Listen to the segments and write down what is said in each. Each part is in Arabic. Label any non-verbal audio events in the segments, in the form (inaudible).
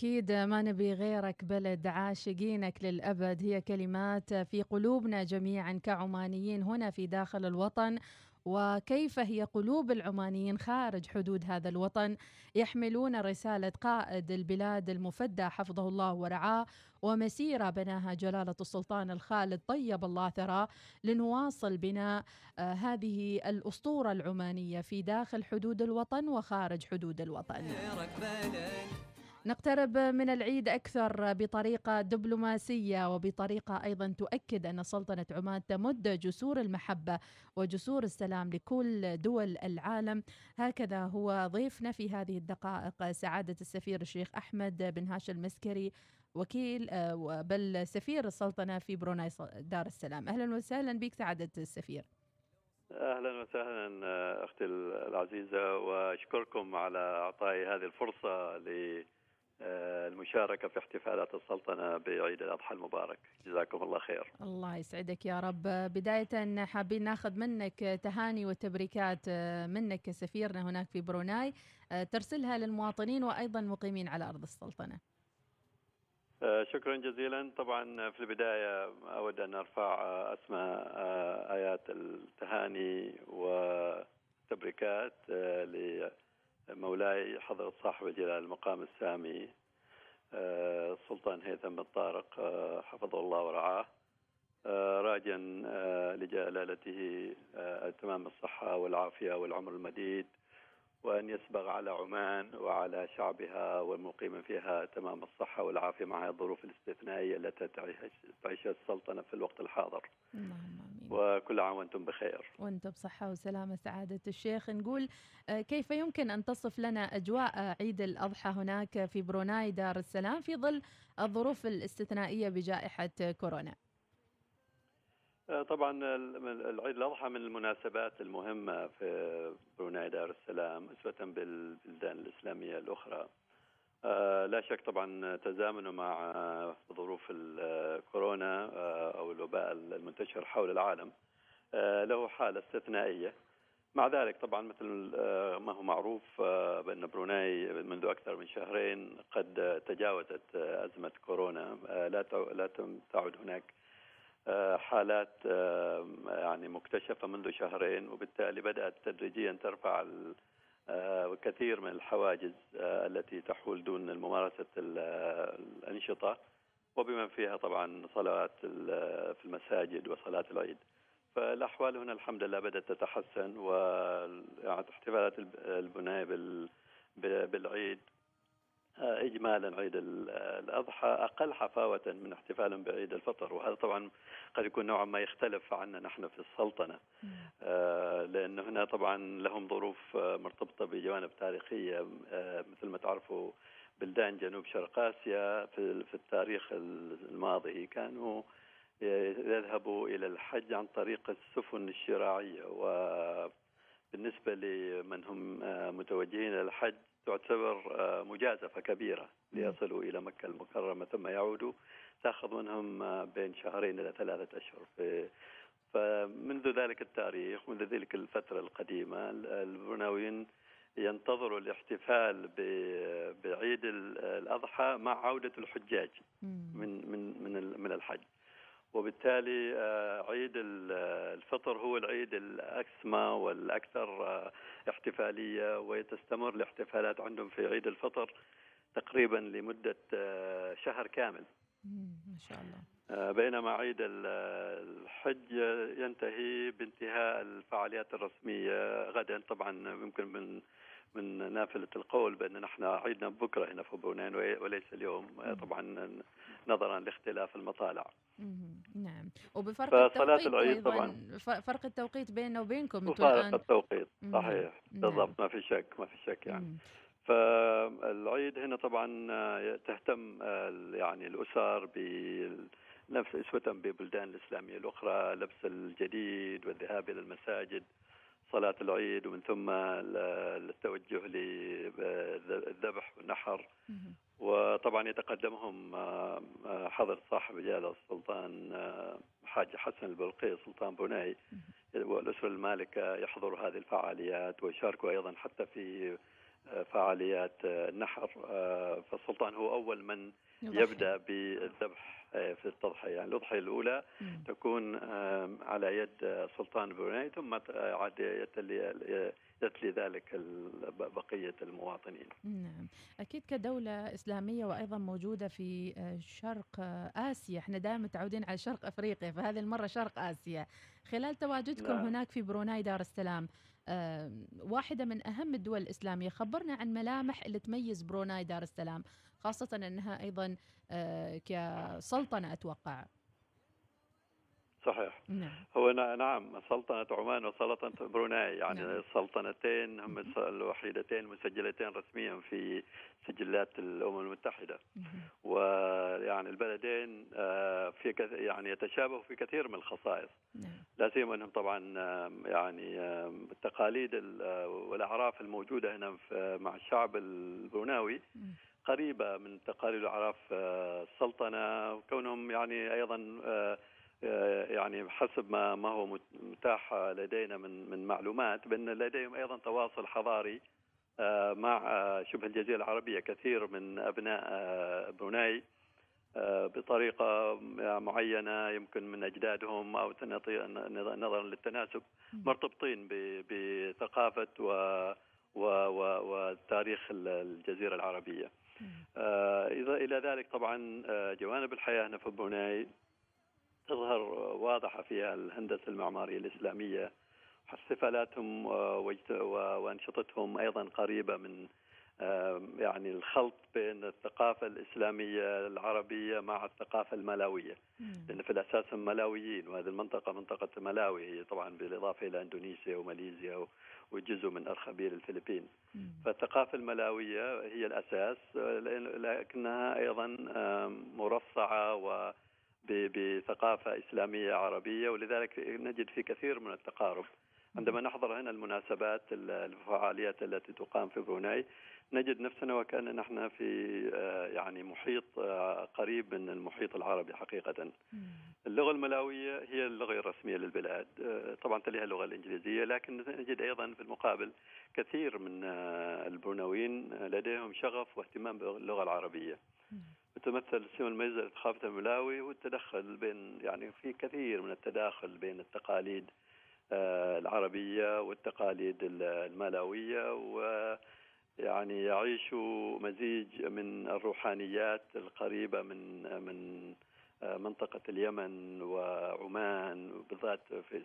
فأكيد ما نبي غيرك بلد عاشقينك للأبد. هي كلمات في قلوبنا جميعا كعمانيين هنا في داخل الوطن وكيف هي قلوب العمانيين خارج حدود هذا الوطن؟ يحملون رسالة قائد البلاد المفدى حفظه الله ورعاه ومسيرة بناها جلالة السلطان الخالد طيب الله ثراه لنواصل بناء آه هذه الأسطورة العمانية في داخل حدود الوطن وخارج حدود الوطن. نقترب من العيد أكثر بطريقة دبلوماسية وبطريقة أيضا تؤكد أن سلطنة عمان تمد جسور المحبة وجسور السلام لكل دول العالم. هكذا هو ضيفنا في هذه الدقائق سعادة السفير الشيخ أحمد بن هاشم المسكري وكيل بل سفير السلطنة في بروناي دار السلام. أهلا وسهلا بك سعادة السفير. أهلا وسهلا أختي العزيزة وأشكركم على اعطائي هذه الفرصة ل المشاركة في احتفالات السلطنة بعيد الأضحى المبارك. جزاكم الله خير. الله يسعدك يا رب. بداية حابين ناخذ منك تهاني وتبريكات منك كسفيرنا هناك في بروناي. ترسلها للمواطنين وأيضا مقيمين على أرض السلطنة. شكرا جزيلا. طبعا في البداية أود أن أرفع أسمى آيات التهاني والتبريكات لمولاي حضرة صاحب الجلال المقام السامي السلطان هيثم بن طارق حفظه الله ورعاه راجا لجلالته تمام الصحة والعافية والعمر المديد وأن يسبغ على عمان وعلى شعبها والمقيم فيها تمام الصحة والعافية مع الظروف الاستثنائية التي تعيشها السلطنة في الوقت الحاضر. وكل عام وأنتم بخير. وأنتم بصحة وسلامة سعادة الشيخ. نقول كيف يمكن أن تصف لنا أجواء عيد الأضحى هناك في بروناي دار السلام في ظل الظروف الاستثنائية بجائحة كورونا؟ طبعا العيد الأضحى من المناسبات المهمة في بروناي دار السلام أسوة بالبلدان الإسلامية الاخرى. لا شك طبعا تزامنه مع ظروف الكورونا أو الوباء المنتشر حول العالم له حالة استثنائية. مع ذلك طبعا مثل ما هو معروف بأن بروناي منذ أكثر من شهرين قد تجاوزت أزمة كورونا لا لا تعد هناك حالات يعني مكتشفة منذ شهرين وبالتالي بدأت تدريجيا ترفع كثير من الحواجز التي تحول دون ممارسة الأنشطة وبما فيها طبعا صلوات في المساجد وصلاة العيد. فالأحوال هنا الحمد لله بدأت تتحسن واحتفالات البناية بالعيد اجمالا عيد الأضحى أقل حفاوة من احتفال بعيد الفطر. وهذا طبعا قد يكون نوعا ما يختلف عنا نحن في السلطنة. آه لأن هنا طبعا لهم ظروف مرتبطة بجوانب تاريخية. آه مثل ما تعرفوا بلدان جنوب شرق آسيا في في التاريخ الماضي كانوا يذهبوا إلى الحج عن طريق السفن الشراعية. وبالنسبة لمن هم متوجهين إلى الحج تعتبر مجازفة كبيرة ليصلوا إلى مكة المكرمة ثم يعودوا تأخذ منهم بين شهرين إلى ثلاثة أشهر في فمنذ ذلك التاريخ منذ ذلك الفترة القديمة البروناويين ينتظروا الاحتفال بعيد الأضحى مع عودة الحجاج من من من من الحج. وبالتالي عيد الفطر هو العيد الأسمى والأكثر احتفالية وتستمر الاحتفالات عندهم في عيد الفطر تقريبا لمدة شهر كامل. ما شاء الله. بينما عيد الحج ينتهي بانتهاء الفعاليات الرسمية غدا. طبعا يمكن من من نافلة القول بأن نحن عيدنا بكرة هنا في برونين وليس اليوم طبعا نظرا لاختلاف المطالع. نعم. وبفرق التوقيت العيد طبعا. فرق التوقيت بيننا وبينكم وفارق التوقيت صحيح. بالضبط. ما في شك ما في شك يعني. فالعيد هنا طبعا تهتم يعني الأسر بنفس أسوة ببلدان الإسلامية الأخرى لبس الجديد والذهاب إلى المساجد. صلاة العيد ومن ثم التوجه للذبح والنحر. وطبعا يتقدمهم حضرة صاحب جلالة السلطان حاج حسن البلقي سلطان بوناي والأسرة المالكة يحضروا هذه الفعاليات ويشاركوا أيضا حتى في فعاليات النحر. فالسلطان هو أول من يبدأ بالذبح. في التضحية يعني الأضحية الأولى مم. تكون على يد سلطان بروناي ثم عاد يتلي يتلي ذلك بقية المواطنين. نعم. أكيد كدولة إسلامية وأيضا موجودة في آه، شرق آه، آسيا. إحنا دائما متعودين على شرق أفريقيا فهذه المرة شرق آسيا. خلال تواجدكم نعم. هناك في بروناي دار السلام واحدة من أهم الدول الإسلامية. خبرنا عن ملامح اللي تميز بروناي دار السلام خاصة أنها أيضا آه، كسلطنة أتوقع. صحيح. نعم. هو نعم سلطنة عمان وسلطنة بروناي يعني نعم. السلطنتين هم الوحيدتين مسجلتين رسميا في سجلات الأمم المتحدة. مهم. ويعني البلدين آه، في يعني يتشابهوا في كثير من الخصائص. نعم. لا سيما أنهم طبعا آم، يعني التقاليد ال- آه، والأعراف الموجودة هنا في- مع الشعب البروناوي. مم. قريبة من تقاليد واعراف آه، السلطنة وكونهم يعني آه، آه، يعني حسب ما ما هو مت- متاح لدينا من من معلومات بأن لديهم أيضا تواصل حضاري آه، مع آه، شبه الجزيرة العربية كثير من أبناء آه، بروناي آه، بطريقة معينة يمكن من أجدادهم أو نظرا للتناسب. مرتبطين بثقافة و و و وتاريخ ال- الجزيرة العربية. آه، إذا إلى ذلك طبعا آه، جوانب الحياة هنا في بروناي تظهر واضحة فيها الهندسة المعمارية الإسلامية احتفالاتهم واجت- و- وأنشطتهم أيضا قريبة من يعني الخلط بين الثقافة الإسلامية العربية مع الثقافة الملاوية مم. لأن في الأساس هم ملاويين وهذه المنطقة منطقة ملاوي هي طبعا بالإضافة إلى إندونيسيا وماليزيا وجزء من ارخبيل الفلبين مم. فالثقافة الملاوية هي الأساس لأن- لكنها أيضا آم، مرصعه و ب- بثقافة إسلامية عربية ولذلك نجد في كثير من التقارب. عندما نحضر هنا المناسبات ال- الفعاليات التي تقام في بروناي نجد نفسنا وكأن نحن في آه، يعني محيط آه، قريب من المحيط العربي حقيقة. اللغة الملاوية هي اللغة الرسمية للبلاد آه، طبعا تليها اللغة الإنجليزية لكن نجد أيضا في المقابل كثير من البروناويين لديهم شغف واهتمام باللغة العربية. مم. وتمثل السمة المميزة لثقافة الملاوي والتدخل بين يعني في كثير من التداخل بين التقاليد آه، العربية والتقاليد ال- الملاوية ويعني يعيشوا مزيج من الروحانيات القريبة من من آه، منطقة اليمن وعمان وبالذات في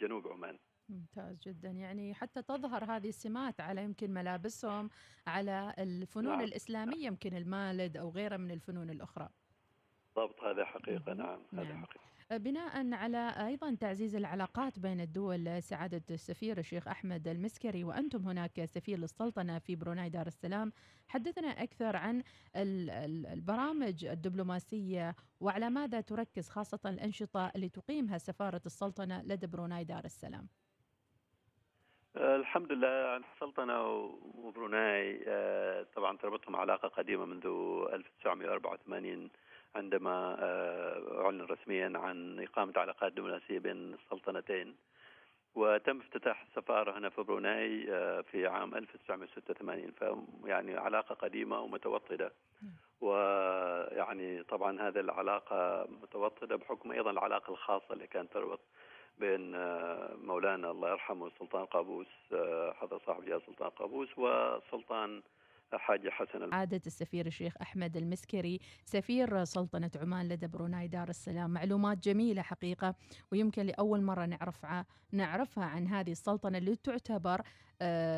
جنوب عمان ممتاز جدا يعني حتى تظهر هذه السمات على يمكن ملابسهم على الفنون نعم. الإسلامية يمكن المالد أو غيره من الفنون الأخرى بالضبط هذا حقيقة مهم. نعم هذا نعم. حقيقة بناء على أيضا تعزيز العلاقات بين الدول سعادة السفير الشيخ أحمد المسكري وأنتم هناك سفير للسلطنة في بروناي دار السلام حدثنا أكثر عن ال- ال- البرامج الدبلوماسية وعلى ماذا تركز خاصة الأنشطة اللي تقيمها سفارة السلطنة لدى بروناي دار السلام الحمد لله السلطنة وبروناي آه، طبعا تربطهم علاقة قديمة منذ 1984 عندما آه، أعلن رسميا عن إقامة علاقات دبلوماسية بين السلطنتين. وتم افتتاح السفارة هنا في بروناي آه، في عام 1986 فيعني علاقة قديمة ومتوطدة. ويعني طبعا هذه العلاقة متوطدة بحكم أيضا العلاقة الخاصة اللي كانت تربط بين آه، مولانا الله يرحمه السلطان قابوس آه، حضر صاحب جلالة السلطان قابوس وسلطان حاج حسن عادة السفير الشيخ أحمد المسكري سفير سلطنة عمان لدى بروناي دار السلام. معلومات جميلة حقيقة ويمكن لأول مرة نعرف نعرفها عن هذه السلطنة اللي تعتبر آه،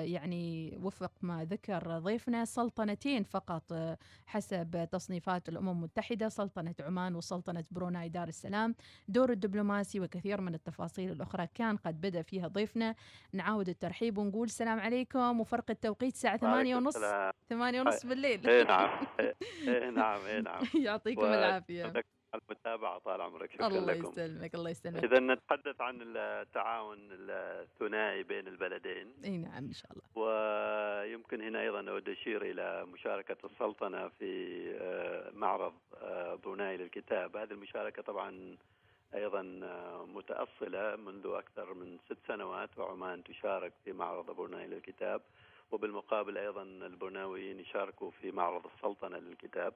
يعني وفق ما ذكر ضيفنا سلطنتين فقط آه، حسب تصنيفات الأمم المتحدة سلطنة عمان وسلطنة بروناي دار السلام. دور الدبلوماسي وكثير من التفاصيل الأخرى كان قد بدأ فيها ضيفنا. نعاود الترحيب ونقول السلام عليكم وفرق التوقيت الساعة ثمانية ونص. ثمانية ونص بالليل. إيه نعم. إيه إيه نعم إيه (laughs) نعم. يعطيكم العافية. المتابعة طال عمرك شكرا الله لكم. يسلمك الله يسلمك. إذا نتحدث عن التعاون الثنائي بين البلدين. إي نعم إن شاء الله. ويمكن هنا أيضا أود أشير إلى مشاركة السلطنة في آه، معرض آه، بروناي للكتاب، هذه المشاركة طبعا أيضا آه، متأصلة منذ أكثر من ست سنوات وعمان تشارك في معرض بروناي للكتاب. وبالمقابل أيضا البرناويين يشاركوا في معرض السلطنة للكتاب.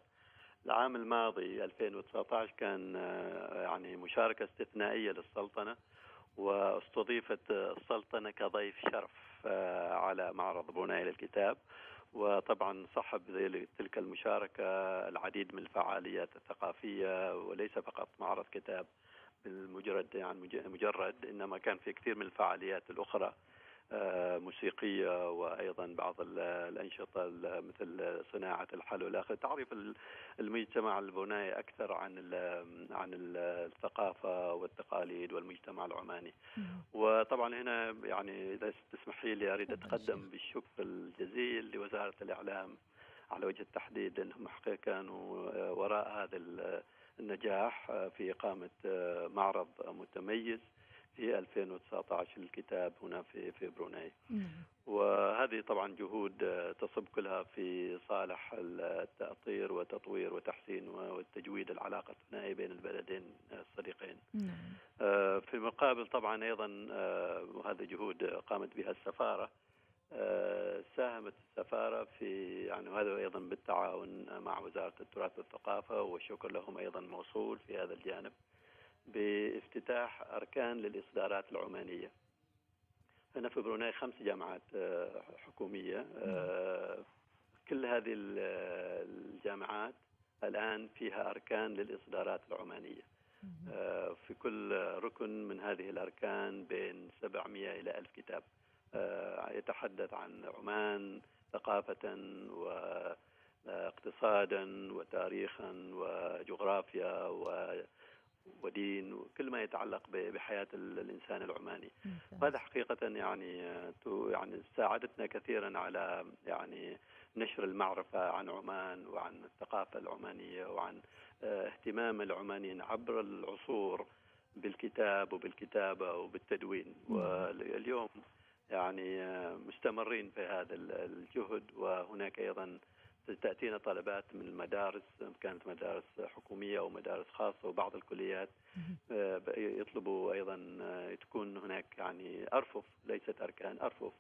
العام الماضي 2019 كان يعني مشاركة استثنائية للسلطنة واستضيفت السلطنة كضيف شرف على معرض بروناي للكتاب وطبعا صحب تلك المشاركة العديد من الفعاليات الثقافية وليس فقط معرض كتاب بالمجرد يعني مجرد إنما كان في كثير من الفعاليات الأخرى آه، موسيقية وأيضا بعض الأنشطة مثل صناعة الحل والاخر تعرف المجتمع البنائي أكثر عن عن الثقافة والتقاليد والمجتمع العماني. وطبعا هنا يعني إذا تسمحي لي أريد أتقدم بالشكر الجزيل لوزارة الإعلام على وجه التحديد لانهم حقيقه كانوا وراء هذا النجاح في إقامة معرض متميز. في 2019 للكتاب هنا في في بروناي. وهذه طبعا جهود تصب كلها في صالح التأطير وتطوير وتحسين والتجويد العلاقة الثنائية بين البلدين الصديقين نعم. آه، في المقابل طبعا أيضا آه، وهذه جهود قامت بها السفارة آه، ساهمت السفارة في يعني وهذا أيضا بالتعاون مع وزارة التراث والثقافة والشكر لهم أيضا موصول في هذا الجانب بافتتاح أركان للإصدارات العمانية. هنا في بروناي خمس جامعات آه، حكومية. آه، كل هذه الجامعات الآن فيها أركان للإصدارات العمانية. آه، في كل ركن من هذه الأركان بين 700 إلى 1000 كتاب. يتحدث عن عمان ثقافة واقتصادا وتاريخا وجغرافيا و ودين وكل ما يتعلق بحياة الإنسان العماني. وهذا حقيقة يعني يعني ساعدتنا كثيرا على يعني نشر المعرفة عن عمان وعن الثقافة العمانية وعن آه، اهتمام العمانيين عبر العصور بالكتاب وبالكتابة وبالتدوين. واليوم يعني آه، مستمرين في هذا الجهد وهناك أيضا تأتينا طلبات من المدارس كانت مدارس حكومية أو مدارس خاصة وبعض الكليات يطلبوا أيضا آه، تكون هناك يعني أرفف ليست أركان أرفف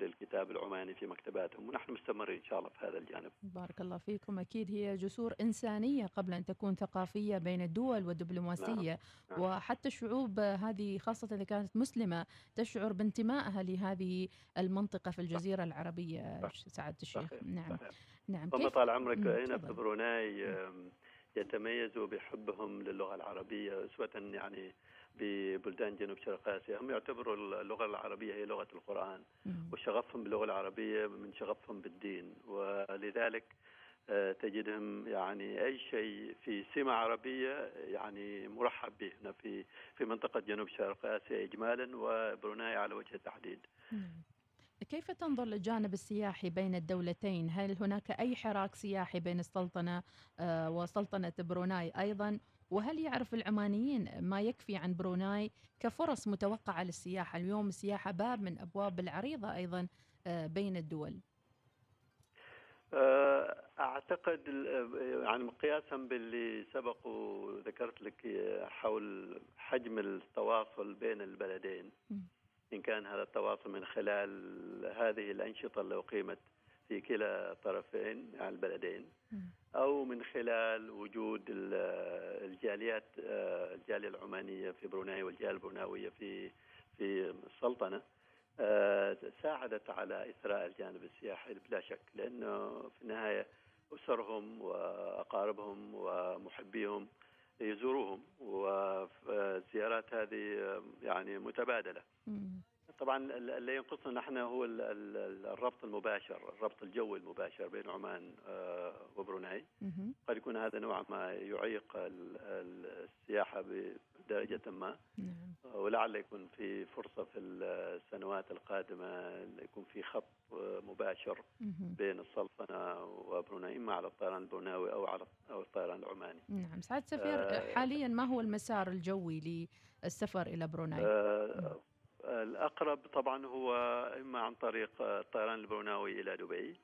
للكتاب العماني في مكتباتهم. ونحن مستمرين إن شاء الله في هذا الجانب. بارك الله فيكم. أكيد هي جسور إنسانية قبل أن تكون ثقافية بين الدول والدبلوماسية. نعم. نعم. وحتى الشعوب هذه خاصة إذا كانت مسلمة تشعر بانتمائها لهذه المنطقة في الجزيرة العربية. سعادة الشيخ. صحيح. نعم. صحيح. نعم الله طال عمرك هنا في بروناي يتميزوا بحبهم للغة العربية أسوة يعني ببلدان جنوب شرق آسيا. هم يعتبروا اللغة العربية هي لغة القرآن وشغفهم باللغة العربية من شغفهم بالدين. ولذلك آه، تجدهم يعني أي شيء في سمة عربية يعني مرحب به. هنا في في منطقة جنوب شرق آسيا اجمالا وبروناي على وجه التحديد. كيف تنظر للجانب السياحي بين الدولتين؟ هل هناك أي حراك سياحي بين السلطنة آه، وسلطنة بروناي أيضا؟ وهل يعرف العمانيين ما يكفي عن بروناي كفرص متوقعة للسياحة؟ اليوم السياحة باب من أبواب العريضة أيضا آه، بين الدول. آه، أعتقد يعني قياسا باللي سبق وذكرت لك حول حجم التواصل بين البلدين إن كان هذا التواصل من خلال هذه الأنشطة اللي أقيمت في كلا طرفين يعني البلدين أو من خلال وجود الجاليات الجالية العمانية في بروناي والجالية البروناوية في في السلطنة ساعدت على إثراء الجانب السياحي بلا شك لأنه في النهاية أسرهم وأقاربهم ومحبيهم يزوروهم والزيارات هذه يعني متبادلة. طبعا اللي ينقصنا نحن هو الربط المباشر، الربط الجوي المباشر بين عمان آه، وبروناي. قد يكون هذا نوعا ما يعيق السياحة بدرجة ما. نعم. ولعل يكون في فرصة في السنوات القادمة يكون في خط مباشر بين السلطنة وبروناي إما على الطيران البروناوي أو على أو الطيران. نعم سعاده السفير آه حاليا ما هو المسار الجوي للسفر إلى بروناي؟ آه الأقرب طبعا هو إما عن طريق الطيران البروناوي إلى دبي.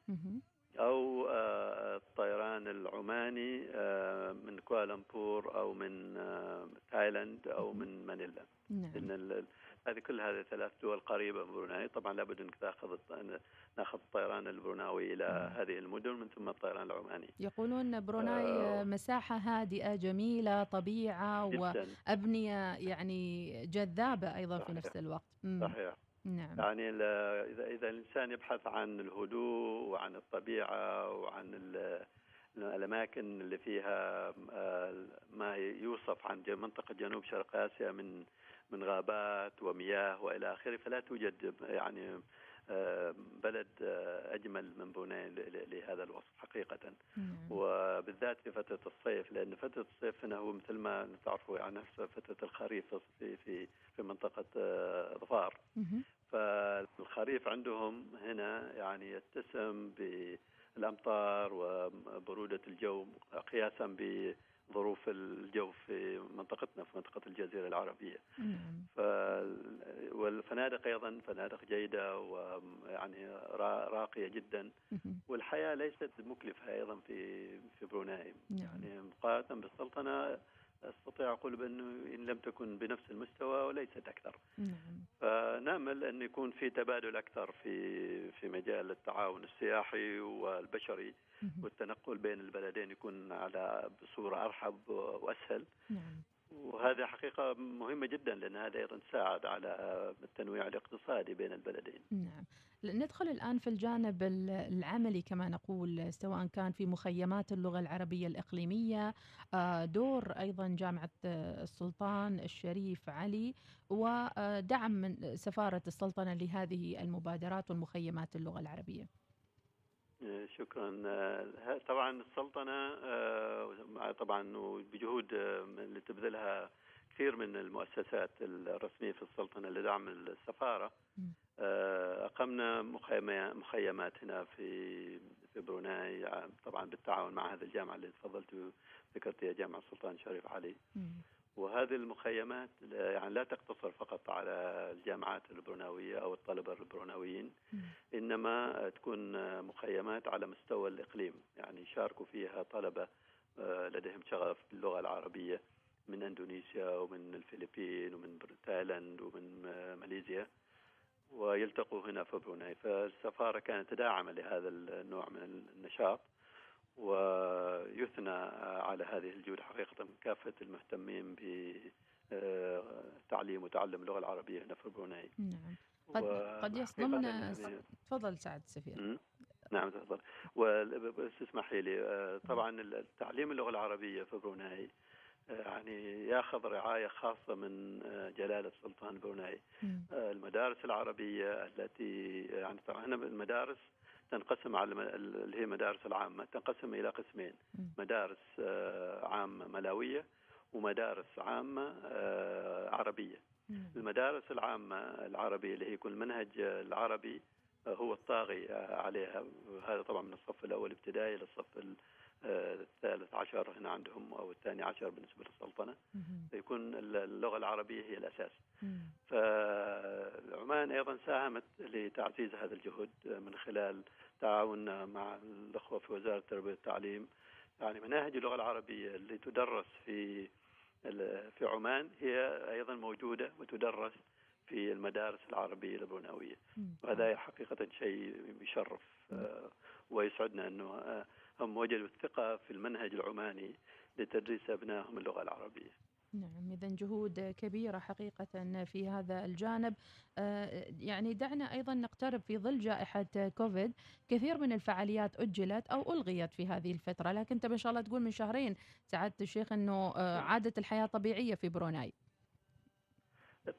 أو آه، الطيران العماني آه، من كوالالمبور أو من آه، تايلاند أو من مانيلا. نعم. هذه كل هذه ثلاث دول قريبة من بروناي طبعا لابد أنك تأخذ نأخذ الطيران البروناوي إلى نعم. هذه المدن من ثم الطيران العماني يقولون بروناي آه. مساحة هادئة جميلة طبيعة جدا وأبنية يعني جذابة أيضا في صحيح. نفس الوقت. صحيح نعم يعني ال- إذا إذا الإنسان يبحث عن الهدوء وعن الطبيعة وعن ال- الأماكن اللي فيها آه، ما يوصف عن منطقة جنوب شرق آسيا من من غابات ومياه وإلى آخره فلا توجد يعني آه، بلد آه، أجمل من ل- لهذا الوصف حقيقة نعم. وبالذات في فترة الصيف لأن فترة الصيف هنا هو مثل ما تعرفوا يعني نفس فترة الخريف في في في منطقة آه، ظفار. فالخريف عندهم هنا يعني يتسم بالأمطار وبرودة الجو قياسا بظروف الجو في منطقتنا في منطقة الجزيرة العربية. نعم. ف والفنادق أيضا فنادق جيدة ويعني را- راقية جدا. مهم. والحياة ليست مكلفة أيضا في في بروناي. نعم. يعني مقارنة بالسلطنة أستطيع أقول بأنه إن لم تكن بنفس المستوى وليست أكثر. نعم. فنأمل أن يكون في تبادل أكثر في في مجال التعاون السياحي والبشري. والتنقل بين البلدين يكون على بصورة أرحب وأسهل. نعم. وهذا حقيقة مهمة جدا لأن هذا أيضا ساعد على التنويع الاقتصادي بين البلدين. نعم ندخل الآن في الجانب ال- العملي كما نقول سواء كان في مخيمات اللغة العربية الإقليمية آه، دور أيضا جامعة آه، السلطان الشريف علي ودعم من سفارة السلطنة لهذه المبادرات والمخيمات اللغة العربية شكرا آه، طبعا السلطنة آه، طبعا بجهود آه، اللي تبذلها كثير من المؤسسات الرسمية في السلطنة لدعم. آه، أقمنا مخيما- مخيمات هنا في في بروناي آه، طبعا بالتعاون مع هذه الجامعة اللي تفضلت ذكرتها جامعة السلطان شريف علي. وهذه المخيمات لا- يعني لا تقتصر فقط على الجامعات البروناوية أو الطلبة البروناويين مم. إنما تكون مخيمات على مستوى الإقليم. يعني يشاركوا فيها طلبة آه، لديهم شغف باللغة العربية من إندونيسيا ومن الفلبين ومن تايلاند ومن آه، ماليزيا ويلتقوا هنا في بروناي. فالسفارة كانت داعمه لهذا النوع من النشاط. ويثنى على هذه الجهود حقيقة من كافة المهتمين بتعليم وتعلم اللغة العربية هنا في بروناي نعم. قد قد يصدمنا يعني- تفضل سعد السفير. نعم تفضل. وبس اسمحي لي آه، طبعا التعليم اللغة العربية في بروناي آه، يعني ياخذ رعاية خاصة من آه، جلالة السلطان البروناي مم. آه، المدارس العربية التي يعني طبعا هنا المدارس تنقسم على اللي هي المدارس العامة تنقسم إلى قسمين. مدارس آه، عامة ملاوية ومدارس عامة آه، عربية مم. المدارس العامة العربية اللي هي يكون المنهج العربي هو الطاغي عليها هذا طبعا من الصف الأول ابتدائي للصف الثالث عشر هنا عندهم أو الثاني عشر بالنسبة للسلطنة مم. يكون اللغة العربية هي الأساس مم. فعمان أيضا ساهمت لتعزيز هذا الجهد من خلال تعاوننا مع الأخوة في وزارة التربية والتعليم يعني مناهج اللغة العربية اللي تدرس في في عمان هي أيضا موجودة وتدرس في المدارس العربية البروناوية مم. وهذا حقيقة شيء يشرف آه، ويسعدنا أنه آه، هم وجدوا الثقة في المنهج العماني لتدريس أبنائهم اللغة العربية. نعم إذا جهود كبيرة حقيقة في هذا الجانب. آه، يعني دعنا أيضا نقترب في ظل جائحة كوفيد. كثير من الفعاليات أجلت أو ألغيت في هذه الفترة لكن أنت ما شاء الله تقول من شهرين سعادة الشيخ أنه آه، عادت الحياة طبيعية في بروناي.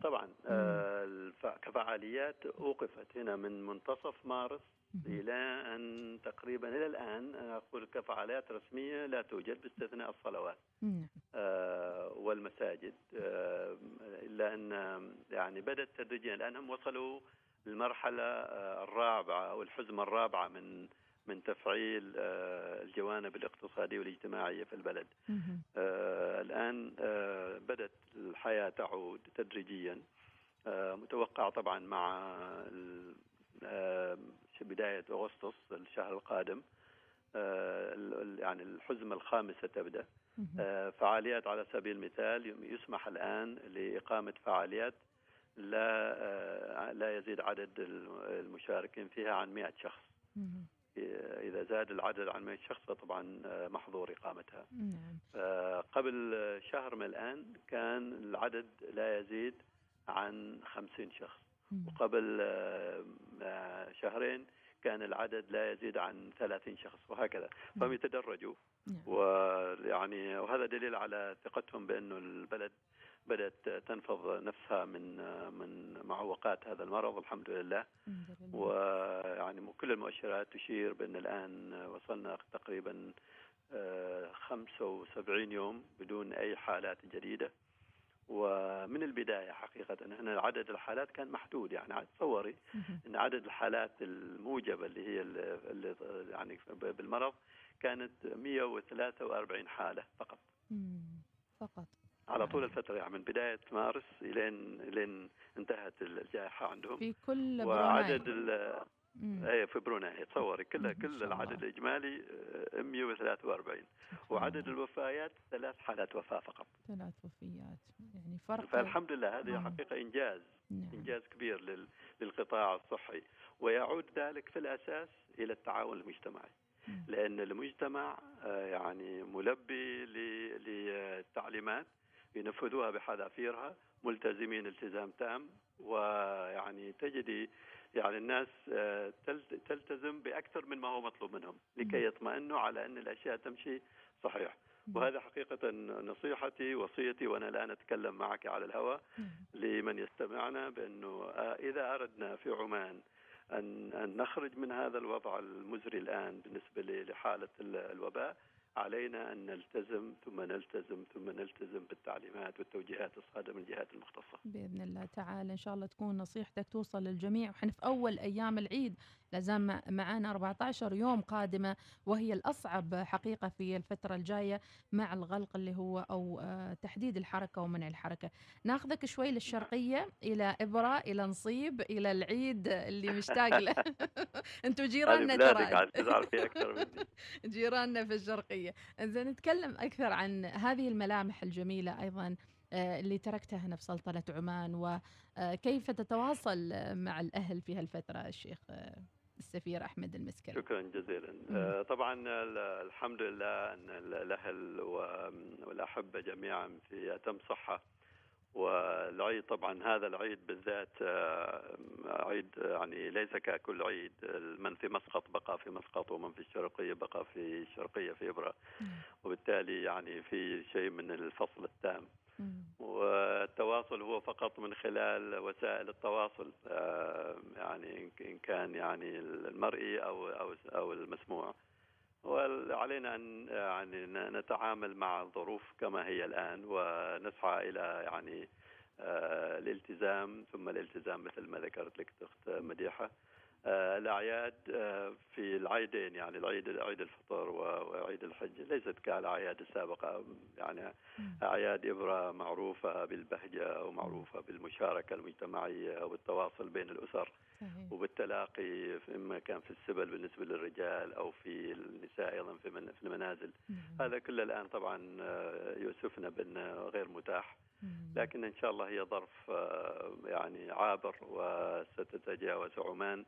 طبعا آه، كفعاليات أوقفت هنا من منتصف مارس. إلى أن تقريبا إلى الآن أقول كفعاليات رسمية لا توجد باستثناء الصلوات. نعم. آه، والمساجد. آه، إلا أن يعني بدأت تدريجيا. لأنهم وصلوا المرحلة آه، الرابعة أو الحزمة الرابعة من من تفعيل آه، الجوانب الاقتصادية والاجتماعية في البلد. آه، الآن بدأت الحياة تعود تدريجيا. متوقع طبعا مع بداية أغسطس الشهر القادم آه، يعني الحزمة الخامسة تبدأ. فعاليات على سبيل المثال يسمح الآن لإقامة فعاليات لا لا يزيد عدد المشاركين فيها عن 100 شخص. إذا زاد العدد عن 100 شخص فطبعا محظور إقامتها. نعم. قبل شهر من الآن كان العدد لا يزيد عن 50 شخص. وقبل شهرين كان العدد لا يزيد عن 30 شخص وهكذا. فهم يتدرجوا. نعم. ويعني وهذا دليل على ثقتهم بانه البلد بدأت تنفض نفسها من من معوقات هذا المرض الحمد لله. ويعني كل المؤشرات تشير بأن الآن وصلنا تقريبا 75 يوم بدون أي حالات جديدة. ومن البداية حقيقة ان عدد الحالات كان محدود. يعني تصوري إن عدد الحالات الموجبة اللي هي اللي يعني بالمرض كانت 143 حالة فقط. فقط. على طول الفترة يعني من بداية مارس إلين إلين انتهت الجائحة عندهم. في كل وعدد اي في بروناي تصوري كل كل العدد الإجمالي 143 وعدد الوفيات ثلاث حالات وفاة فقط. ثلاث وفيات. يعني فرق فالحمد لله هذه آه. حقيقة إنجاز. نعم. إنجاز كبير للقطاع الصحي. ويعود ذلك في الأساس إلى التعاون المجتمعي. نعم. لأن المجتمع آه، يعني ملبي للتعليمات ينفذوها بحذافيرها ملتزمين التزام تام ويعني تجدي يعني الناس آه، تلتزم بأكثر من ما هو مطلوب منهم لكي يطمئنوا على أن الأشياء تمشي صحيح. وهذا حقيقة نصيحتي وصيتي وأنا الآن أتكلم معك على الهواء لمن يستمعنا بأنه آه، إذا أردنا في عمان أن أن نخرج من هذا الوضع المزري الآن بالنسبة لحالة الوباء علينا أن نلتزم ثم نلتزم ثم نلتزم بالتعليمات والتوجيهات الصادرة من الجهات المختصة. بإذن الله تعالى. إن شاء الله تكون نصيحتك توصل للجميع. وحن في أول أيام العيد لازم معنا 14 يوم قادمة وهي الأصعب حقيقة في الفترة الجاية مع الغلق اللي هو أو آه، تحديد الحركة ومنع الحركة. ناخذك شوي للشرقية إلى إبرة إلى نصيب إلى العيد اللي مشتاق له. (laughs) أنتم جيراننا ترى. (laughs) جيراننا في الشرقية. إذا نتكلم أكثر عن هذه الملامح الجميلة أيضا آه، اللي تركتها هنا في سلطنة عمان وكيف تتواصل مع الأهل في هالفترة الشيخ آه، السفير أحمد المسكري. شكرا جزيلا. آه طبعا الحمد لله أن الأهل والأحبة جميعا في أتم صحة والعيد طبعا هذا العيد بالذات آه عيد يعني ليس ككل عيد. من في مسقط بقى في مسقط ومن في الشرقية بقى في الشرقية في إبرة. وبالتالي يعني في شيء من الفصل التام. والتواصل هو فقط من خلال وسائل التواصل آه، يعني إن كان يعني المرئي أو أو أو المسموع. وعلينا أن يعني نتعامل مع الظروف كما هي الآن ونسعى إلى يعني آه، الالتزام ثم الالتزام مثل ما ذكرت لك أخت مديحة. الأعياد آه، في العيدين يعني العيد عيد الفطر وعيد الحج. ليست كالأعياد السابقة يعني أعياد إبرة معروفة بالبهجة ومعروفة بالمشاركة المجتمعية والتواصل بين الأسر. وبالتلاقي إما كان في السبل بالنسبة للرجال أو في النساء أيضا في في المنازل. هذا كله الآن طبعا آه، يؤسفنا بانه غير متاح. لكن إن شاء الله هي ظرف يعني عابر وستتجاوز عمان.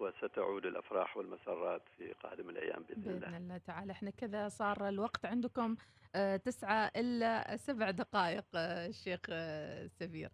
وستعود الأفراح والمسرات في قادم الأيام بإذن, بإذن الله. باذن الله تعالى. إحنا كذا صار الوقت عندكم آه، تسعة إلا سبع دقائق آه، الشيخ آه، سفير.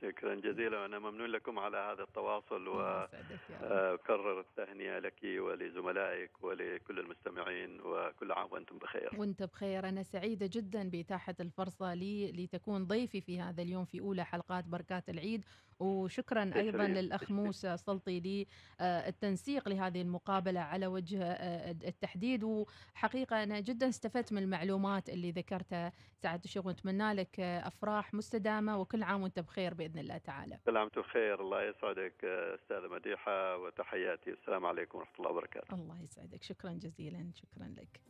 شكرا جزيلا. وأنا ممنون لكم على هذا التواصل واكرر التهنئة لك ولزملائك ولكل المستمعين وكل عام وأنتم بخير. وأنت بخير. أنا سعيدة جدا بإتاحة الفرصة لي لتكون ضيفي في هذا اليوم في أولى حلقات بركات العيد. وشكرا أيضا للاخ موسى سلطي للتنسيق لهذه المقابلة على وجه آه، التحديد وحقيقة أنا جدا استفدت من المعلومات اللي ذكرتها سعادة الشيخ ونتمنى لك أفراح مستدامة وكل عام وأنت بخير بإذن الله تعالى. وأنتم بخير الله يسعدك أستاذة مديحة وتحياتي السلام عليكم ورحمة الله وبركاته. الله يسعدك شكرا جزيلا شكرا لك.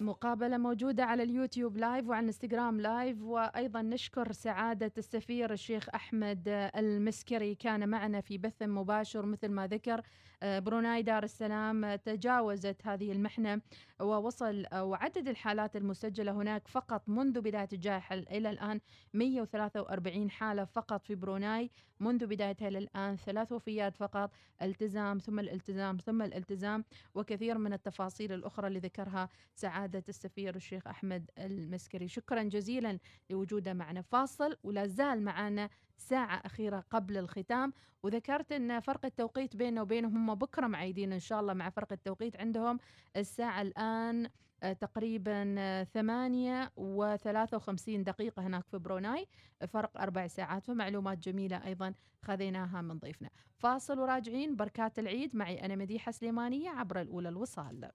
مقابلة موجودة على اليوتيوب live وعلى الانستغرام live وأيضا نشكر سعادة السفير الشيخ أحمد المسكري كان معنا في بث مباشر مثل ما ذكر. بروناي دار السلام تجاوزت هذه المحنة ووصل وعدد الحالات المسجلة هناك فقط منذ بداية الجائحة إلى الآن 143 حالة فقط في بروناي منذ بدايتها إلى الآن ثلاث وفيات فقط التزام ثم الالتزام ثم الالتزام وكثير من التفاصيل الأخرى اللي ذكرها سعادة السفير الشيخ أحمد المسكري. شكرا جزيلا لوجوده معنا. فاصل ولا زال معنا ساعة أخيرة قبل الختام وذكرت أن فرق التوقيت بيننا وبينهم هم بكرة معيدين إن شاء الله مع فرق التوقيت عندهم الساعة الآن آه، تقريبا آه، ثمانية وثلاثة وخمسين دقيقة هناك في بروناي. فرق أربع ساعات فمعلومات جميلة أيضا خذيناها من ضيفنا. فاصل وراجعين بركات العيد. معي أنا مديحة سليمانية عبر الأولى الوصال.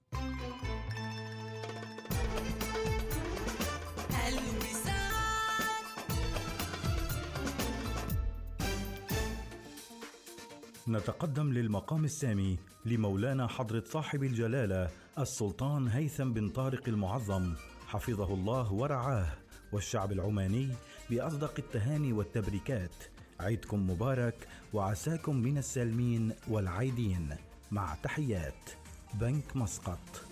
نتقدم للمقام السامي لمولانا حضرة صاحب الجلالة السلطان هيثم بن طارق المعظم. حفظه الله ورعاه. والشعب العماني بأصدق التهاني والتبريكات. عيدكم مبارك وعساكم من السالمين والعايدين. مع تحيات. بنك مسقط.